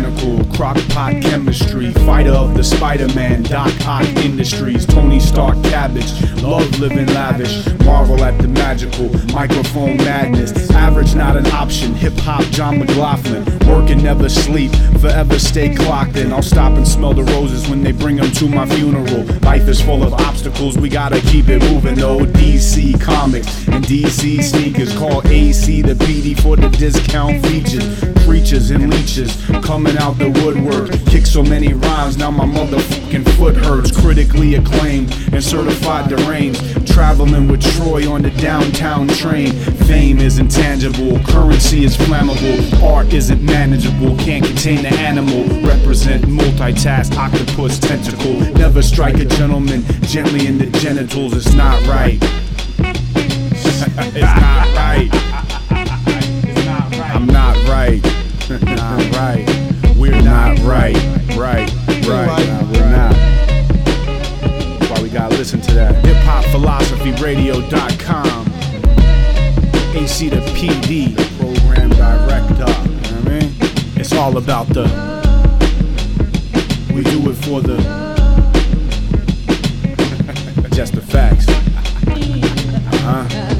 mechanical, crock pot chemistry, fighter of the Spider Man, Doc Ock Industries, Tony Stark cabbage, love living lavish, marvel at the magical, microphone madness, average not an option, hip hop John McLaughlin, work and never sleep, forever stay clocked in. I'll stop and smell the roses when they bring to my funeral. Life is full of obstacles, we gotta keep it moving. No DC comics and DC sneakers, call AC the PD for the discount features. Preachers and leeches coming out the woodwork. Kick so many rhymes, now my motherfucking foot hurts. Critically acclaimed and certified deranged. Traveling with Troy on the downtown train. Fame is intangible, currency is flammable, art isn't manageable, can't contain the animal. Represent multitask, octopus tentacle. Never strike a gentleman gently in the genitals, it's not right. it's not right. I'm not right. not right. We're not right. Right. Right. Nah, we're not. Why we gotta listen to that. HipHopPhilosophyRadio.com see the PD, the program director. You know I mean? It's all about the. We do it for the. Just the facts. Uh huh.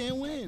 can't win.